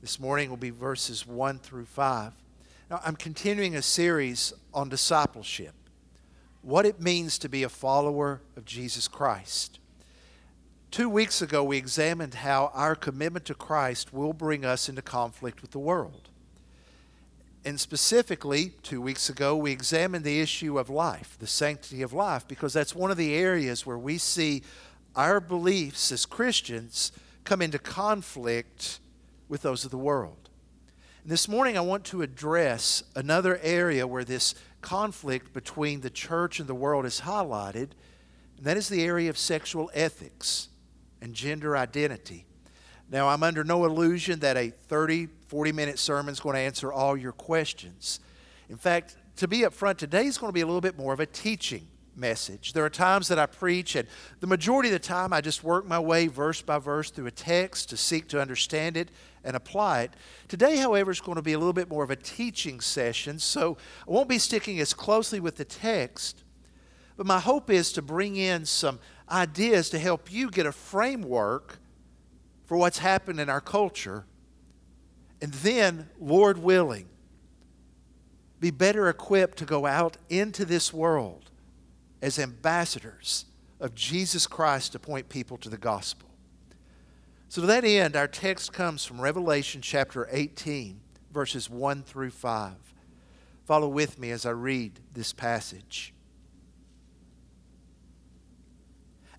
This morning will be verses 1 through 5. Now, I'm continuing a series on discipleship, what it means to be a follower of Jesus Christ. Two weeks ago, we examined how our commitment to Christ will bring us into conflict with the world. And specifically, two weeks ago, we examined the issue of life, the sanctity of life, because that's one of the areas where we see our beliefs as Christians come into conflict with those of the world. And this morning, I want to address another area where this conflict between the church and the world is highlighted, and that is the area of sexual ethics and gender identity. Now, I'm under no illusion that a 30, 40 minute sermon is going to answer all your questions. In fact, to be up front, today is going to be a little bit more of a teaching message. There are times that I preach, and the majority of the time I just work my way verse by verse through a text to seek to understand it and apply it. Today, however, is going to be a little bit more of a teaching session, so I won't be sticking as closely with the text, but my hope is to bring in some ideas to help you get a framework for what's happened in our culture, and then, Lord willing, be better equipped to go out into this world as ambassadors of Jesus Christ to point people to the gospel. So, to that end, our text comes from Revelation chapter 18, verses 1 through 5. Follow with me as I read this passage.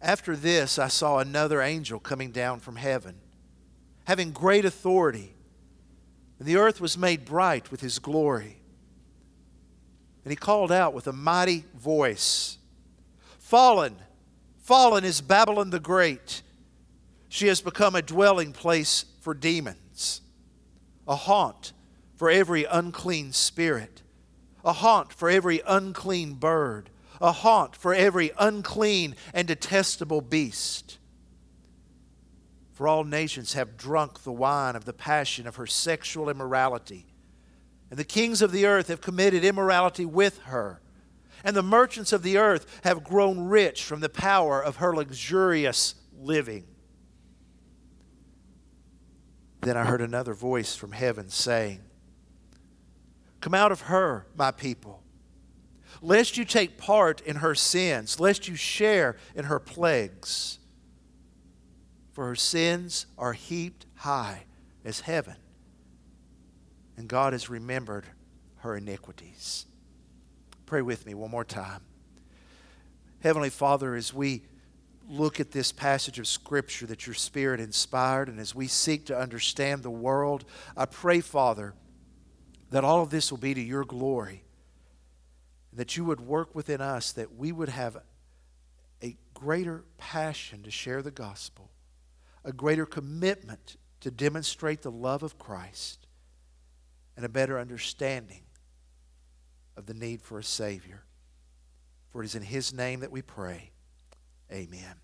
After this, I saw another angel coming down from heaven, having great authority, and the earth was made bright with his glory. And he called out with a mighty voice Fallen, fallen is Babylon the Great. She has become a dwelling place for demons, a haunt for every unclean spirit, a haunt for every unclean bird, a haunt for every unclean and detestable beast. For all nations have drunk the wine of the passion of her sexual immorality, and the kings of the earth have committed immorality with her, and the merchants of the earth have grown rich from the power of her luxurious living. Then I heard another voice from heaven saying, Come out of her, my people, lest you take part in her sins, lest you share in her plagues. For her sins are heaped high as heaven, and God has remembered her iniquities. Pray with me one more time. Heavenly Father, as we look at this passage of Scripture that your Spirit inspired, and as we seek to understand the world, I pray, Father, that all of this will be to your glory, that you would work within us, that we would have a greater passion to share the gospel, a greater commitment to demonstrate the love of Christ, and a better understanding of the need for a Savior. For it is in His name that we pray. Amen.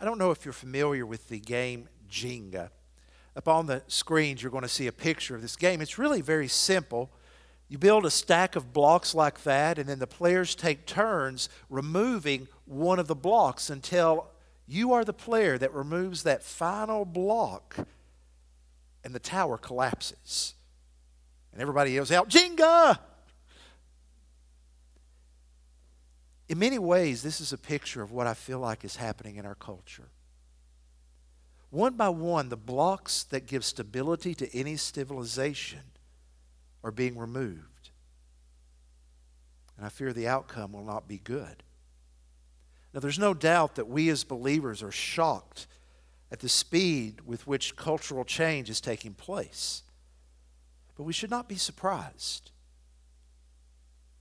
I don't know if you're familiar with the game Jenga. Up on the screens, you're going to see a picture of this game. It's really very simple. You build a stack of blocks like that, and then the players take turns removing one of the blocks until you are the player that removes that final block and the tower collapses. And everybody yells out, Jenga! In many ways, this is a picture of what I feel like is happening in our culture. One by one, the blocks that give stability to any civilization are being removed. And I fear the outcome will not be good. Now, there's no doubt that we as believers are shocked at the speed with which cultural change is taking place. But we should not be surprised.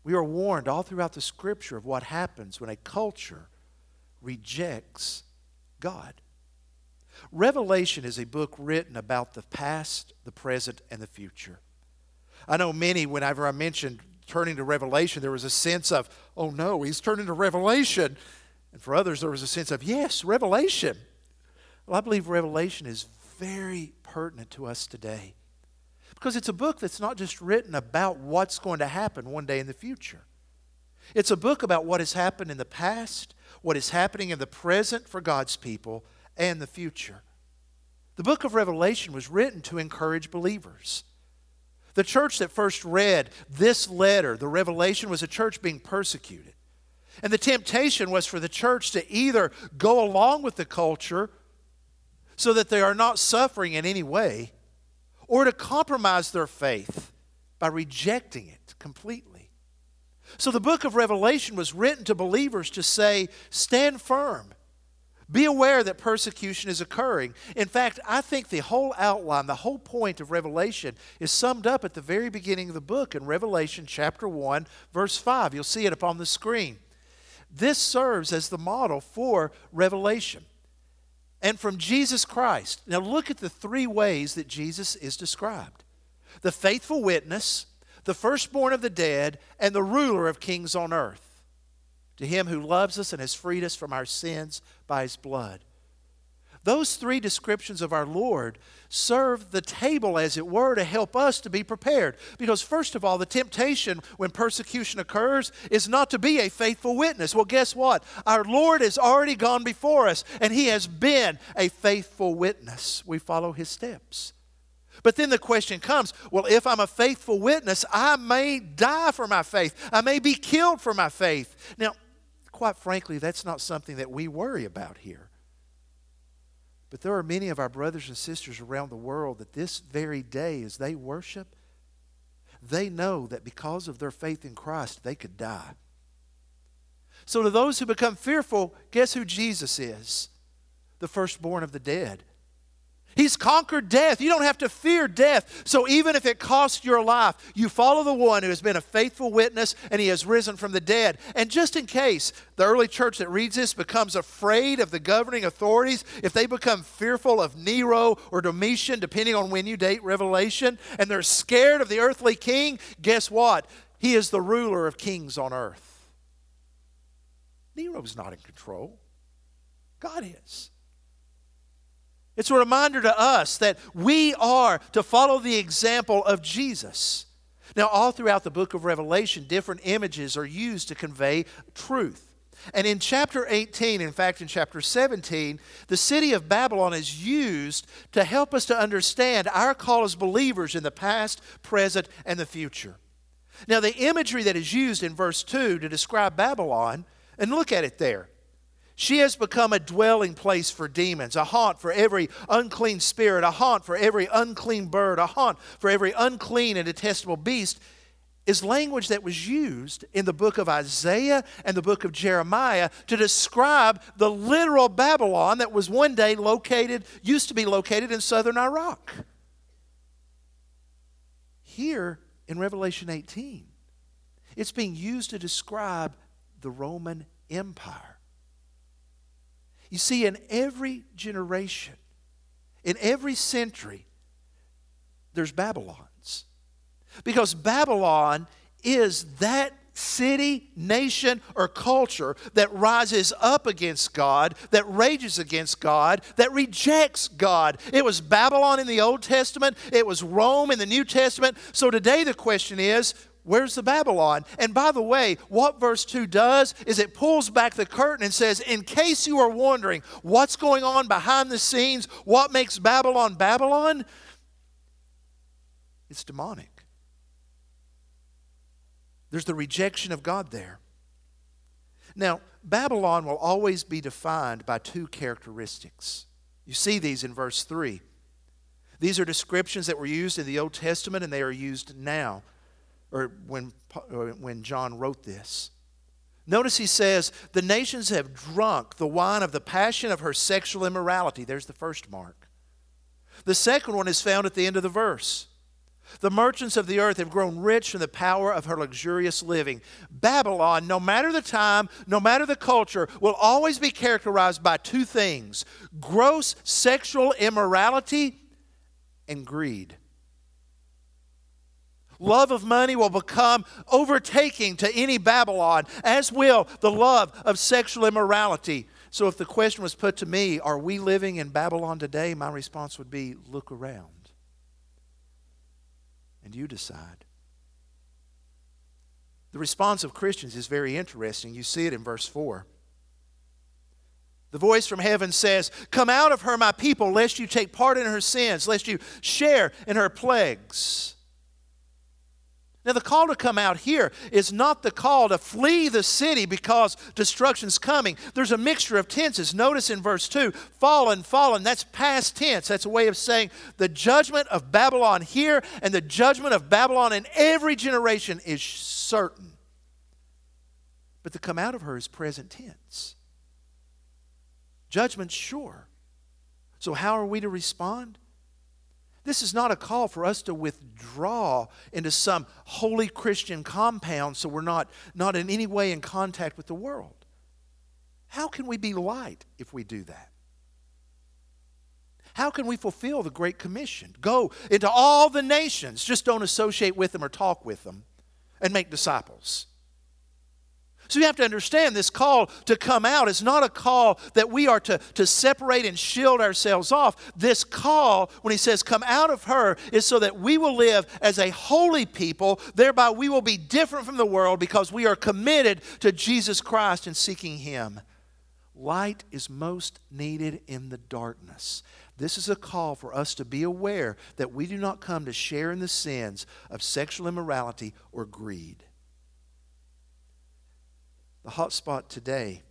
We are warned all throughout the scripture of what happens when a culture rejects God. Revelation is a book written about the past, the present, and the future. I know many, whenever I mentioned turning to Revelation, there was a sense of, oh no, he's turning to Revelation. And for others, there was a sense of, yes, Revelation. Well, I believe Revelation is very pertinent to us today. Because it's a book that's not just written about what's going to happen one day in the future. It's a book about what has happened in the past, what is happening in the present for God's people, and the future. The book of Revelation was written to encourage believers. The church that first read this letter, the Revelation, was a church being persecuted. And the temptation was for the church to either go along with the culture so that they are not suffering in any way, or to compromise their faith by rejecting it completely. So the book of Revelation was written to believers to say, stand firm. Be aware that persecution is occurring. In fact, I think the whole outline, the whole point of Revelation is summed up at the very beginning of the book in Revelation chapter 1, verse 5. You'll see it up on the screen. This serves as the model for Revelation. And from Jesus Christ. Now, look at the three ways that Jesus is described the faithful witness, the firstborn of the dead, and the ruler of kings on earth to him who loves us and has freed us from our sins by his blood. Those three descriptions of our Lord serve the table, as it were, to help us to be prepared. Because, first of all, the temptation when persecution occurs is not to be a faithful witness. Well, guess what? Our Lord has already gone before us, and He has been a faithful witness. We follow His steps. But then the question comes well, if I'm a faithful witness, I may die for my faith. I may be killed for my faith. Now, quite frankly, that's not something that we worry about here. But there are many of our brothers and sisters around the world that this very day, as they worship, they know that because of their faith in Christ, they could die. So, to those who become fearful, guess who Jesus is? The firstborn of the dead. He's conquered death. You don't have to fear death. So even if it costs your life, you follow the one who has been a faithful witness and he has risen from the dead. And just in case the early church that reads this becomes afraid of the governing authorities, if they become fearful of Nero or Domitian, depending on when you date Revelation, and they're scared of the earthly king, guess what? He is the ruler of kings on earth. Nero's not in control, God is. It's a reminder to us that we are to follow the example of Jesus. Now, all throughout the book of Revelation, different images are used to convey truth. And in chapter 18, in fact, in chapter 17, the city of Babylon is used to help us to understand our call as believers in the past, present, and the future. Now, the imagery that is used in verse 2 to describe Babylon, and look at it there. She has become a dwelling place for demons, a haunt for every unclean spirit, a haunt for every unclean bird, a haunt for every unclean and detestable beast, is language that was used in the book of Isaiah and the book of Jeremiah to describe the literal Babylon that was one day located, used to be located in southern Iraq. Here in Revelation 18, it's being used to describe the Roman Empire. You see, in every generation, in every century, there's Babylons. Because Babylon is that city, nation, or culture that rises up against God, that rages against God, that rejects God. It was Babylon in the Old Testament, it was Rome in the New Testament. So today the question is Where's the Babylon? And by the way, what verse 2 does is it pulls back the curtain and says, in case you are wondering what's going on behind the scenes, what makes Babylon Babylon, it's demonic. There's the rejection of God there. Now, Babylon will always be defined by two characteristics. You see these in verse 3. These are descriptions that were used in the Old Testament and they are used now or when, when John wrote this. Notice he says, The nations have drunk the wine of the passion of her sexual immorality. There's the first mark. The second one is found at the end of the verse. The merchants of the earth have grown rich from the power of her luxurious living. Babylon, no matter the time, no matter the culture, will always be characterized by two things gross sexual immorality and greed. Love of money will become overtaking to any Babylon, as will the love of sexual immorality. So, if the question was put to me, are we living in Babylon today? My response would be look around. And you decide. The response of Christians is very interesting. You see it in verse 4. The voice from heaven says, Come out of her, my people, lest you take part in her sins, lest you share in her plagues. Now, the call to come out here is not the call to flee the city because destruction's coming. There's a mixture of tenses. Notice in verse 2 fallen, fallen. That's past tense. That's a way of saying the judgment of Babylon here and the judgment of Babylon in every generation is certain. But the come out of her is present tense. Judgment's sure. So, how are we to respond? This is not a call for us to withdraw into some holy Christian compound so we're not, not in any way in contact with the world. How can we be light if we do that? How can we fulfill the Great Commission? Go into all the nations, just don't associate with them or talk with them, and make disciples. So you have to understand this call to come out is not a call that we are to, to separate and shield ourselves off. This call, when he says, come out of her, is so that we will live as a holy people. Thereby, we will be different from the world because we are committed to Jesus Christ and seeking him. Light is most needed in the darkness. This is a call for us to be aware that we do not come to share in the sins of sexual immorality or greed. The hot spot today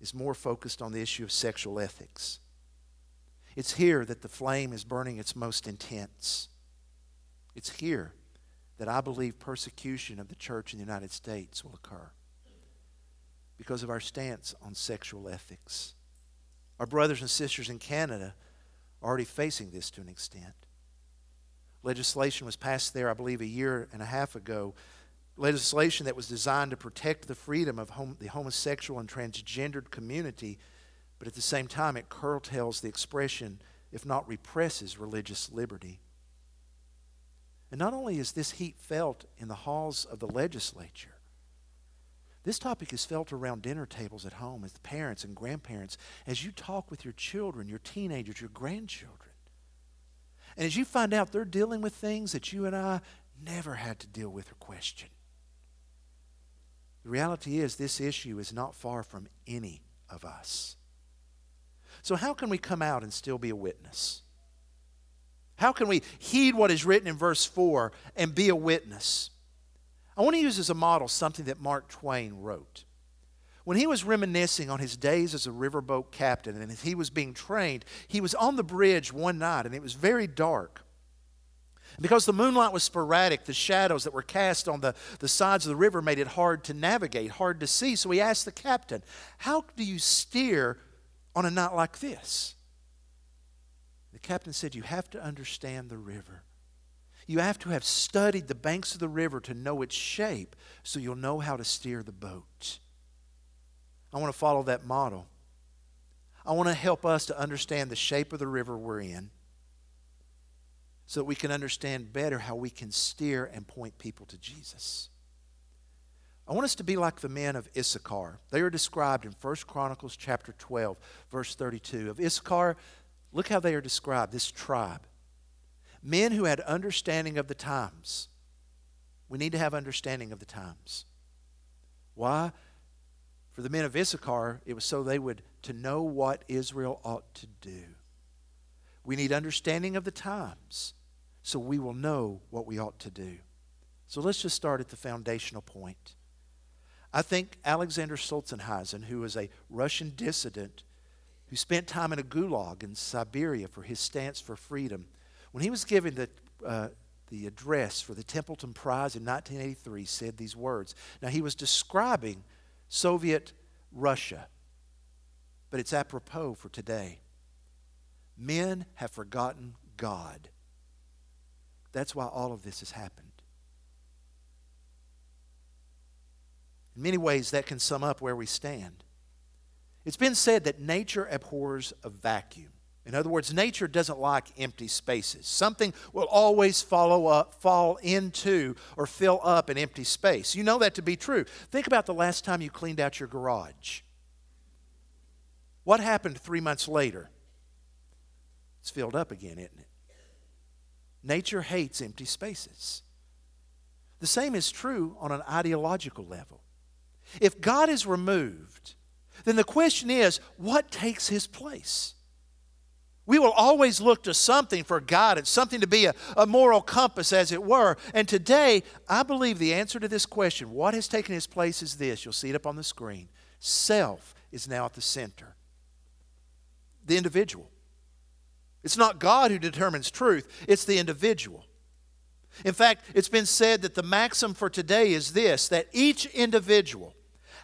is more focused on the issue of sexual ethics. It's here that the flame is burning its most intense. It's here that I believe persecution of the church in the United States will occur because of our stance on sexual ethics. Our brothers and sisters in Canada are already facing this to an extent. Legislation was passed there, I believe, a year and a half ago legislation that was designed to protect the freedom of hom- the homosexual and transgendered community, but at the same time, it curtails the expression, if not represses, religious liberty. And not only is this heat felt in the halls of the legislature, this topic is felt around dinner tables at home with parents and grandparents as you talk with your children, your teenagers, your grandchildren. And as you find out they're dealing with things that you and I never had to deal with or question. The reality is, this issue is not far from any of us. So, how can we come out and still be a witness? How can we heed what is written in verse 4 and be a witness? I want to use as a model something that Mark Twain wrote. When he was reminiscing on his days as a riverboat captain and as he was being trained, he was on the bridge one night and it was very dark. Because the moonlight was sporadic, the shadows that were cast on the, the sides of the river made it hard to navigate, hard to see. So he asked the captain, How do you steer on a night like this? The captain said, You have to understand the river. You have to have studied the banks of the river to know its shape so you'll know how to steer the boat. I want to follow that model. I want to help us to understand the shape of the river we're in so that we can understand better how we can steer and point people to Jesus. I want us to be like the men of Issachar. They are described in 1 Chronicles chapter 12, verse 32. Of Issachar, look how they are described, this tribe. Men who had understanding of the times. We need to have understanding of the times. Why? For the men of Issachar, it was so they would to know what Israel ought to do. We need understanding of the times so we will know what we ought to do. So let's just start at the foundational point. I think Alexander Solzhenitsyn, who was a Russian dissident who spent time in a gulag in Siberia for his stance for freedom, when he was given the, uh, the address for the Templeton Prize in 1983, said these words. Now, he was describing Soviet Russia, but it's apropos for today. Men have forgotten God. That's why all of this has happened. In many ways, that can sum up where we stand. It's been said that nature abhors a vacuum. In other words, nature doesn't like empty spaces. Something will always follow up, fall into, or fill up an empty space. You know that to be true. Think about the last time you cleaned out your garage. What happened three months later? It's filled up again, isn't it? Nature hates empty spaces. The same is true on an ideological level. If God is removed, then the question is what takes his place? We will always look to something for God guidance, something to be a, a, moral compass, as it were. And today, I believe the answer to this question, what has taken his place, is this. You'll see it up on the screen. Self is now at the center. The individual. It's not God who determines truth, it's the individual. In fact, it's been said that the maxim for today is this that each individual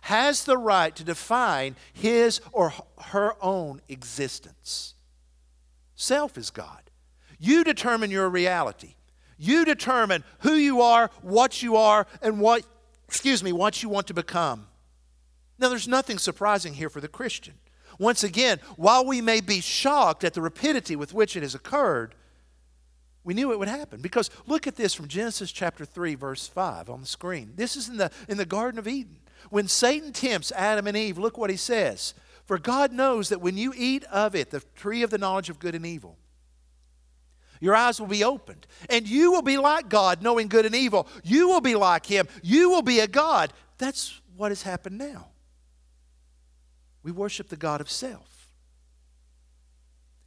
has the right to define his or her own existence. Self is God. You determine your reality. You determine who you are, what you are, and what, excuse me, what you want to become. Now, there's nothing surprising here for the Christian. Once again, while we may be shocked at the rapidity with which it has occurred, we knew it would happen. Because look at this from Genesis chapter 3, verse 5 on the screen. This is in the, in the Garden of Eden. When Satan tempts Adam and Eve, look what he says. For God knows that when you eat of it, the tree of the knowledge of good and evil, your eyes will be opened, and you will be like God, knowing good and evil. You will be like Him. You will be a God. That's what has happened now. We worship the God of self.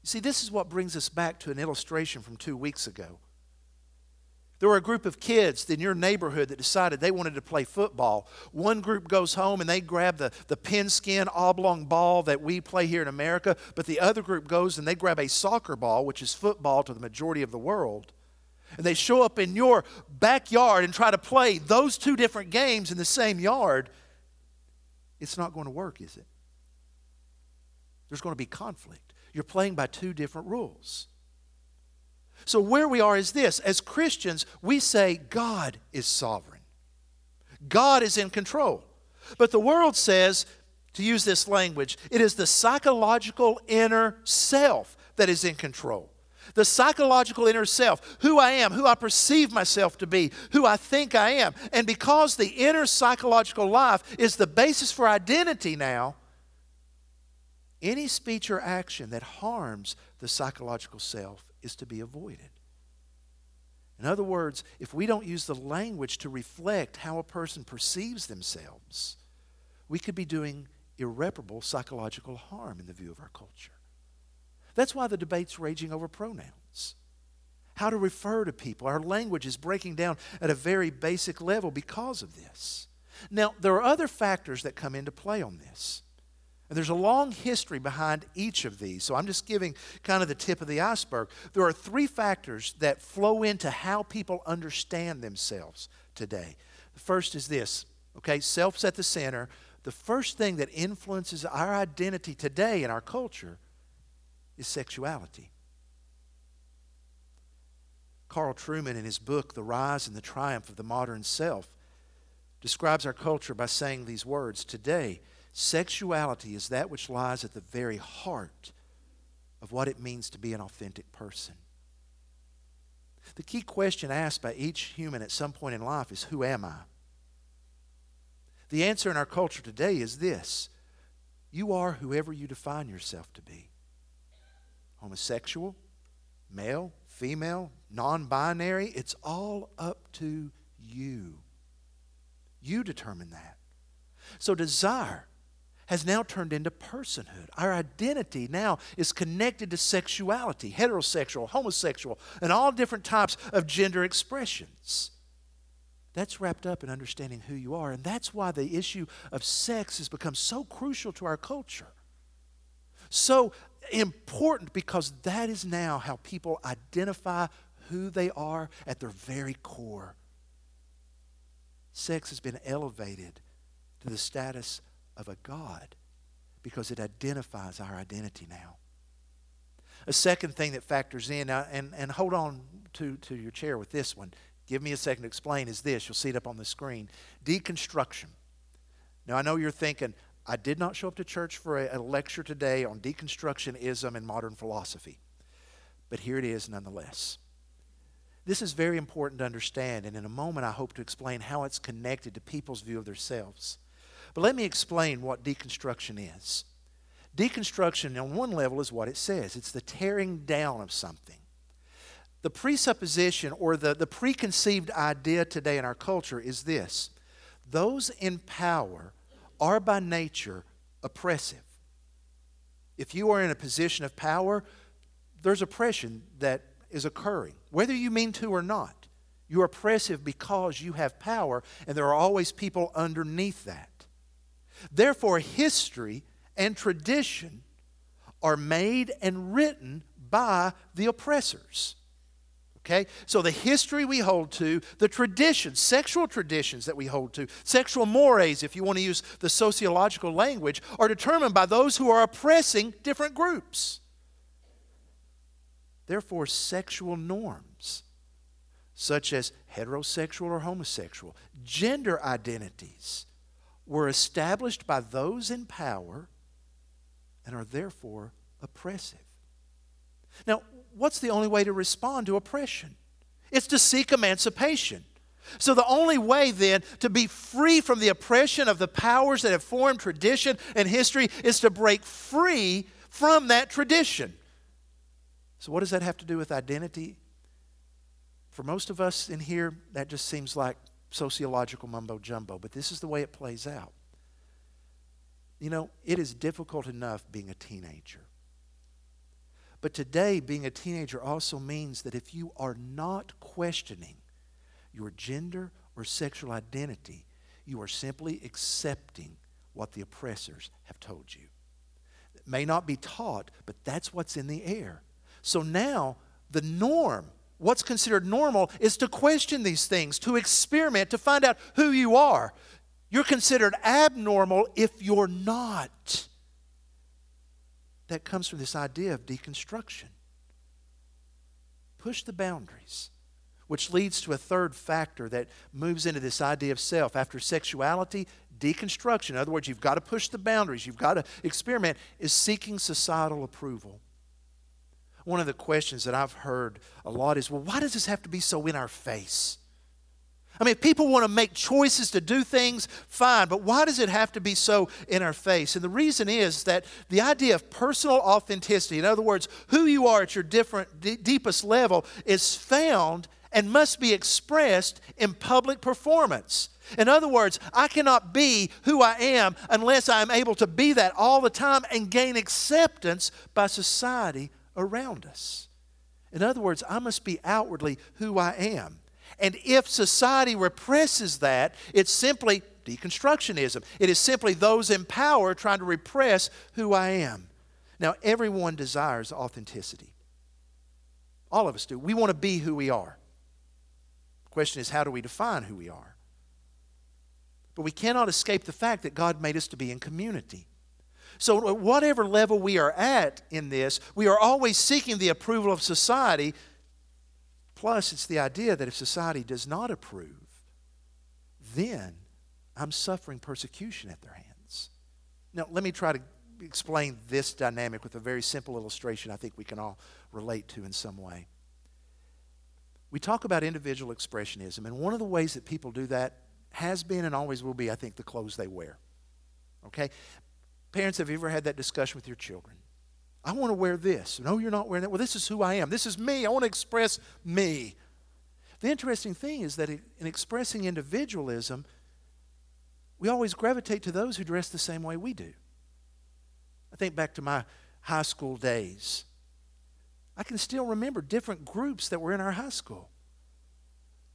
You see, this is what brings us back to an illustration from two weeks ago. There were a group of kids in your neighborhood that decided they wanted to play football. One group goes home and they grab the, the pin skin oblong ball that we play here in America, but the other group goes and they grab a soccer ball, which is football to the majority of the world, and they show up in your backyard and try to play those two different games in the same yard. It's not going to work, is it? There's going to be conflict. You're playing by two different rules. So, where we are is this as Christians, we say God is sovereign, God is in control. But the world says, to use this language, it is the psychological inner self that is in control. The psychological inner self, who I am, who I perceive myself to be, who I think I am. And because the inner psychological life is the basis for identity now, any speech or action that harms the psychological self is to be avoided. In other words, if we don't use the language to reflect how a person perceives themselves, we could be doing irreparable psychological harm in the view of our culture. That's why the debate's raging over pronouns. How to refer to people. Our language is breaking down at a very basic level because of this. Now, there are other factors that come into play on this. And there's a long history behind each of these. So I'm just giving kind of the tip of the iceberg. There are three factors that flow into how people understand themselves today. The first is this, okay? Self's at the center. The first thing that influences our identity today in our culture is sexuality. Carl Trueman, in his book, The Rise and the Triumph of the Modern Self, describes our culture by saying these words Today, Sexuality is that which lies at the very heart of what it means to be an authentic person. The key question asked by each human at some point in life is Who am I? The answer in our culture today is this You are whoever you define yourself to be homosexual, male, female, non binary. It's all up to you. You determine that. So, desire has now turned into personhood. Our identity now is connected to sexuality, heterosexual, homosexual, and all different types of gender expressions. That's wrapped up in understanding who you are, and that's why the issue of sex has become so crucial to our culture. So important because that is now how people identify who they are at their very core. Sex has been elevated to the status of a God because it identifies our identity now. A second thing that factors in, and, and hold on to, to your chair with this one, give me a second to explain, is this. You'll see it up on the screen. Deconstruction. Now, I know you're thinking, I did not show up to church for a, a lecture today on deconstructionism and modern philosophy, but here it is nonetheless. This is very important to understand, and in a moment I hope to explain how it's connected to people's view of themselves. But let me explain what deconstruction is. Deconstruction, on one level, is what it says it's the tearing down of something. The presupposition or the, the preconceived idea today in our culture is this those in power are by nature oppressive. If you are in a position of power, there's oppression that is occurring, whether you mean to or not. You're oppressive because you have power, and there are always people underneath that. Therefore, history and tradition are made and written by the oppressors. Okay? So the history we hold to, the traditions, sexual traditions that we hold to, sexual mores, if you want to use the sociological language, are determined by those who are oppressing different groups. Therefore, sexual norms, such as heterosexual or homosexual, gender identities, were established by those in power and are therefore oppressive. Now, what's the only way to respond to oppression? It's to seek emancipation. So, the only way then to be free from the oppression of the powers that have formed tradition and history is to break free from that tradition. So, what does that have to do with identity? For most of us in here, that just seems like sociological mumbo jumbo, but this is the way it plays out. You know, it is difficult enough being a teenager. But today, being a teenager also means that if you are not questioning your gender or sexual identity, you are simply accepting what the oppressors have told you. It may not be taught, but that's what's in the air. So now, the norm, what's considered normal, is to question these things, to experiment, to find out who you are. You're considered abnormal if you're not that comes from this idea of deconstruction. Push the boundaries, which leads to a third factor that moves into this idea of self. After sexuality, deconstruction, in other words, you've got to push the boundaries, you've got to experiment, is seeking societal approval. One of the questions that I've heard a lot is well, why does this have to be so in our face? I mean, if people want to make choices to do things, fine, but why does it have to be so in our face? And the reason is that the idea of personal authenticity, in other words, who you are at your different, d- deepest level, is found and must be expressed in public performance. In other words, I cannot be who I am unless I'm able to be that all the time and gain acceptance by society around us. In other words, I must be outwardly who I am. And if society represses that, it's simply deconstructionism. It is simply those in power trying to repress who I am. Now, everyone desires authenticity. All of us do. We want to be who we are. The question is, how do we define who we are? But we cannot escape the fact that God made us to be in community. So, at whatever level we are at in this, we are always seeking the approval of society Plus, it's the idea that if society does not approve, then I'm suffering persecution at their hands. Now, let me try to explain this dynamic with a very simple illustration I think we can all relate to in some way. We talk about individual expressionism, and one of the ways that people do that has been and always will be, I think, the clothes they wear. Okay? Parents, have you ever had that discussion with your children? I want to wear this. No, you're not wearing that. Well, this is who I am. This is me. I want to express me. The interesting thing is that in expressing individualism, we always gravitate to those who dress the same way we do. I think back to my high school days. I can still remember different groups that were in our high school.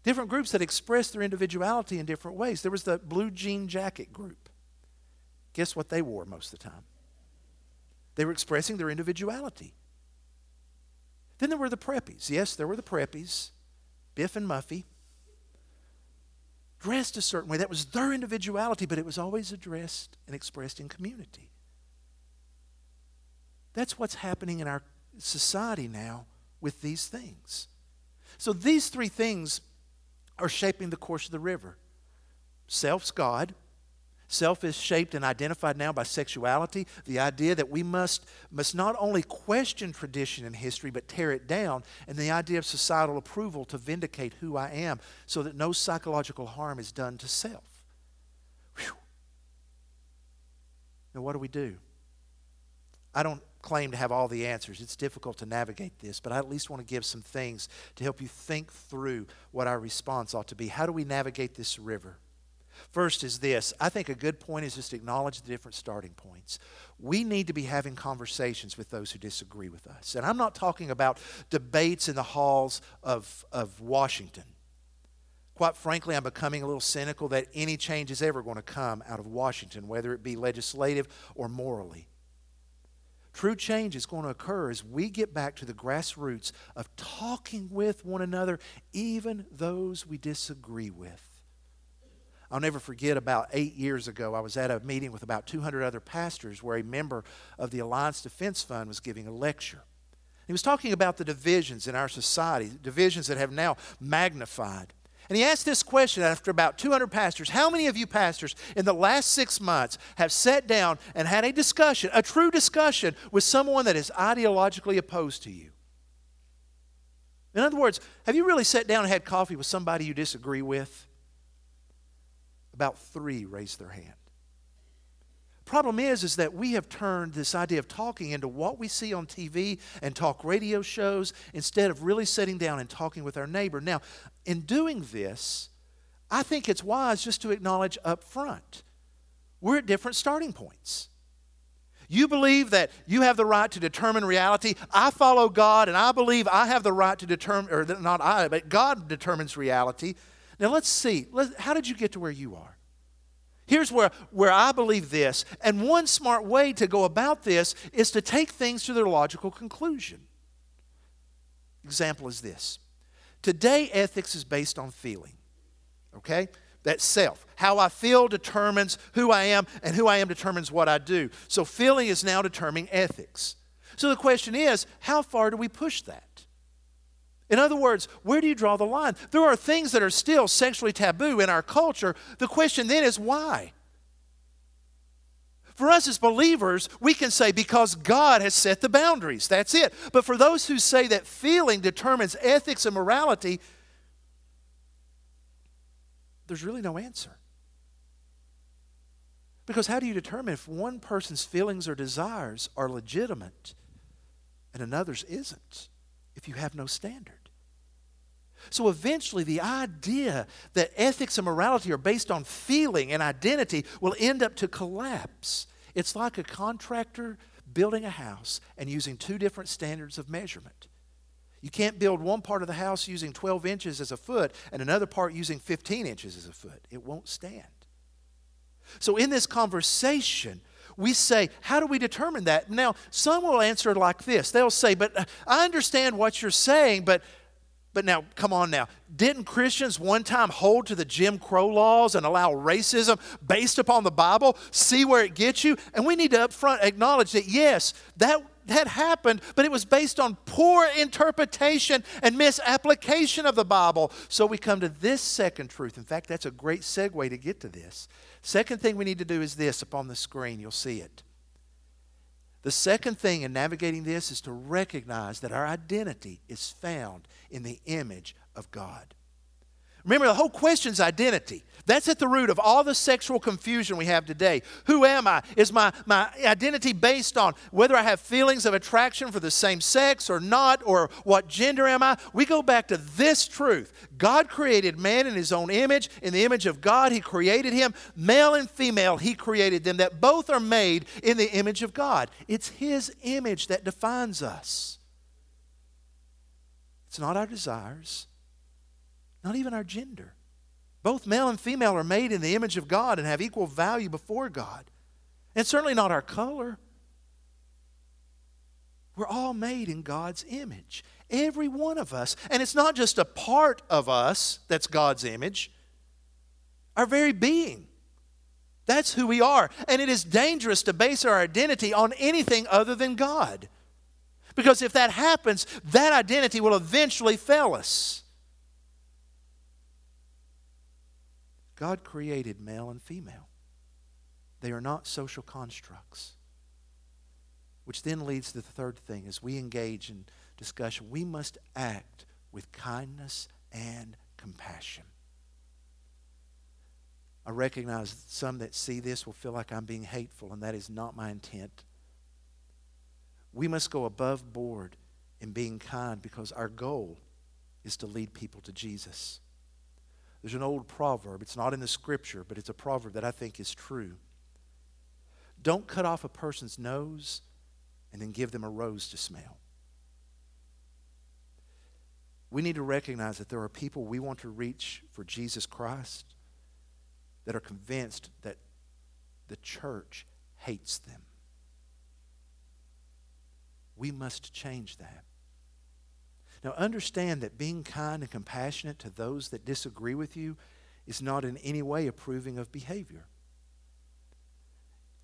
Different groups that expressed their individuality in different ways. There was the blue jean jacket group. Guess what they wore most of the time? They were expressing their individuality. Then there were the preppies. Yes, there were the preppies, Biff and Muffy, dressed a certain way. That was their individuality, but it was always addressed and expressed in community. That's what's happening in our society now with these things. So these three things are shaping the course of the river. Self's God, Self is shaped and identified now by sexuality, the idea that we must, must not only question tradition and history, but tear it down, and the idea of societal approval to vindicate who I am so that no psychological harm is done to self. Whew. Now, what do we do? I don't claim to have all the answers. It's difficult to navigate this, but I at least want to give some things to help you think through what our response ought to be. How do we navigate this river? First is this I think a good point is just to acknowledge the different starting points. We need to be having conversations with those who disagree with us. And I'm not talking about debates in the halls of, of Washington. Quite frankly, I'm becoming a little cynical that any change is ever going to come out of Washington, whether it be legislative or morally. True change is going to occur as we get back to the grassroots of talking with one another, even those we disagree with. I'll never forget about eight years ago, I was at a meeting with about 200 other pastors where a member of the Alliance Defense Fund was giving a lecture. He was talking about the divisions in our society, divisions that have now magnified. And he asked this question after about 200 pastors How many of you pastors in the last six months have sat down and had a discussion, a true discussion, with someone that is ideologically opposed to you? In other words, have you really sat down and had coffee with somebody you disagree with? About three raised their hand. Problem is, is that we have turned this idea of talking into what we see on TV and talk radio shows instead of really sitting down and talking with our neighbor. Now, in doing this, I think it's wise just to acknowledge up front we're at different starting points. You believe that you have the right to determine reality. I follow God, and I believe I have the right to determine, or not I, but God determines reality. Now let's see. How did you get to where you are? Here's where, where I believe this. And one smart way to go about this is to take things to their logical conclusion. Example is this Today, ethics is based on feeling. Okay? That self. How I feel determines who I am, and who I am determines what I do. So, feeling is now determining ethics. So, the question is how far do we push that? In other words, where do you draw the line? There are things that are still sexually taboo in our culture. The question then is why? For us as believers, we can say because God has set the boundaries. That's it. But for those who say that feeling determines ethics and morality, there's really no answer. Because how do you determine if one person's feelings or desires are legitimate and another's isn't? if you have no standard. So eventually, the idea that ethics and morality are based on feeling and identity will end up to collapse. It's like a contractor building a house and using two different standards of measurement. You can't build one part of the house using 12 inches as a foot and another part using 15 inches as a foot. It won't stand. So, in this conversation, we say, How do we determine that? Now, some will answer like this they'll say, But uh, I understand what you're saying, but but now, come on now. Didn't Christians one time hold to the Jim Crow laws and allow racism based upon the Bible? See where it gets you? And we need to upfront acknowledge that, yes, that, that happened, but it was based on poor interpretation and misapplication of the Bible. So we come to this second truth. In fact, that's a great segue to get to this. Second thing we need to do is this up on the screen. You'll see it. The second thing in navigating this is to recognize that our identity is found in the image of God. Remember, the whole question is identity. That's at the root of all the sexual confusion we have today. Who am I? Is my, my identity based on whether I have feelings of attraction for the same sex or not, or what gender am I? We go back to this truth God created man in his own image. In the image of God, he created him. Male and female, he created them, that both are made in the image of God. It's his image that defines us. It's not our desires not even our gender. Both male and female are made in the image of God and have equal value before God. And certainly not our color. We're all made in God's image. Every one of us. And it's not just a part of us that's God's image, our very being. That's who we are. And it is dangerous to base our identity on anything other than God. Because if that happens, that identity will eventually fail us. God created male and female. They are not social constructs. Which then leads to the third thing as we engage in discussion, we must act with kindness and compassion. I recognize some that see this will feel like I'm being hateful, and that is not my intent. We must go above board in being kind because our goal is to lead people to Jesus. There's an old proverb. It's not in the scripture, but it's a proverb that I think is true. Don't cut off a person's nose and then give them a rose to smell. We need to recognize that there are people we want to reach for Jesus Christ that are convinced that the church hates them. We must change that. Now, understand that being kind and compassionate to those that disagree with you is not in any way approving of behavior.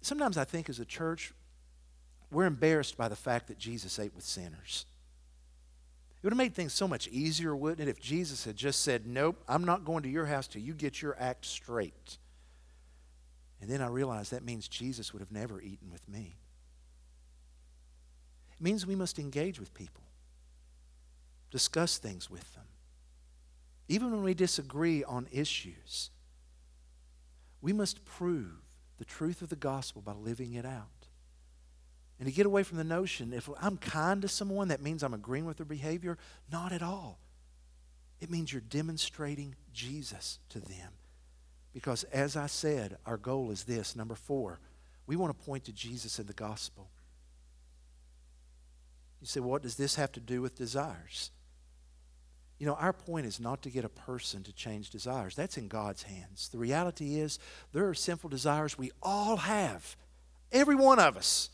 Sometimes I think as a church, we're embarrassed by the fact that Jesus ate with sinners. It would have made things so much easier, wouldn't it, if Jesus had just said, Nope, I'm not going to your house till you get your act straight. And then I realized that means Jesus would have never eaten with me. It means we must engage with people discuss things with them. Even when we disagree on issues, we must prove the truth of the gospel by living it out. And to get away from the notion, if I'm kind to someone, that means I'm agreeing with their behavior. Not at all. It means you're demonstrating Jesus to them. Because as I said, our goal is this number four, we want to point to Jesus in the gospel. You say, what does this have to do with desires? You know, our point is not to get a person to change desires. That's in God's hands. The reality is, there are sinful desires we all have, every one of us,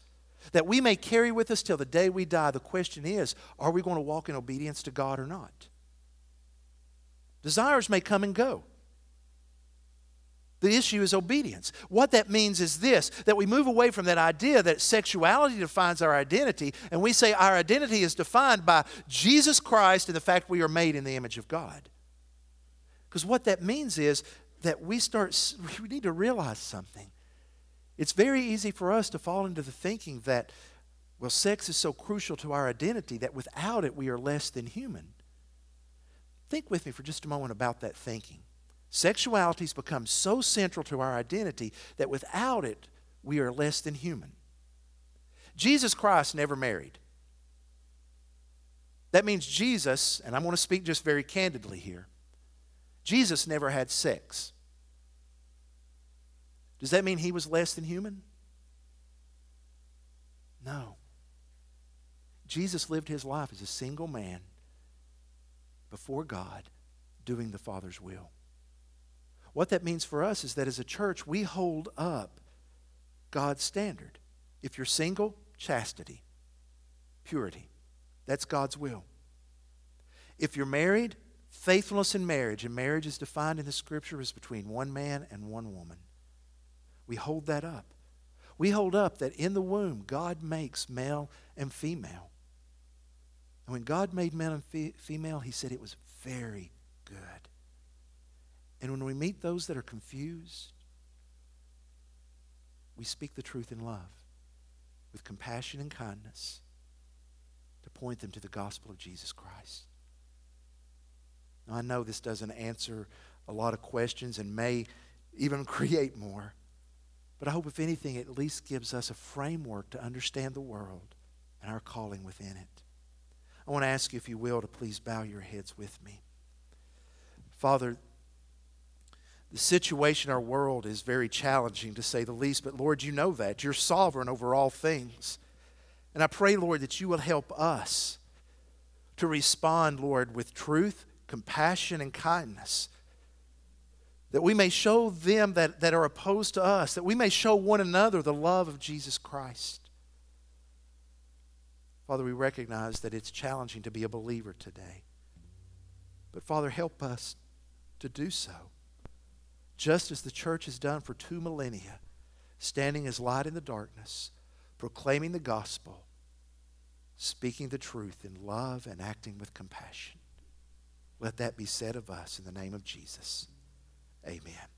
that we may carry with us till the day we die. The question is, are we going to walk in obedience to God or not? Desires may come and go. The issue is obedience. What that means is this that we move away from that idea that sexuality defines our identity, and we say our identity is defined by Jesus Christ and the fact we are made in the image of God. Because what that means is that we start, we need to realize something. It's very easy for us to fall into the thinking that, well, sex is so crucial to our identity that without it we are less than human. Think with me for just a moment about that thinking. Sexuality's become so central to our identity that without it, we are less than human. Jesus Christ never married. That means Jesus, and I'm going to speak just very candidly here, Jesus never had sex. Does that mean he was less than human? No. Jesus lived his life as a single man before God doing the Father's will. What that means for us is that as a church, we hold up God's standard. If you're single, chastity, purity. That's God's will. If you're married, faithfulness in marriage, and marriage is defined in the scripture as between one man and one woman. We hold that up. We hold up that in the womb, God makes male and female. And when God made male and fe- female, He said it was very good. And when we meet those that are confused, we speak the truth in love with compassion and kindness to point them to the gospel of Jesus Christ. Now, I know this doesn't answer a lot of questions and may even create more, but I hope, if anything, it at least gives us a framework to understand the world and our calling within it. I want to ask you, if you will, to please bow your heads with me. Father, the situation in our world is very challenging to say the least, but Lord, you know that. You're sovereign over all things. And I pray, Lord, that you will help us to respond, Lord, with truth, compassion, and kindness. That we may show them that, that are opposed to us, that we may show one another the love of Jesus Christ. Father, we recognize that it's challenging to be a believer today. But Father, help us to do so just as the church has done for two millennia, standing as light in the darkness, proclaiming the gospel, speaking the truth in love and acting with compassion. Let that be said of us in the name of Jesus. Amen.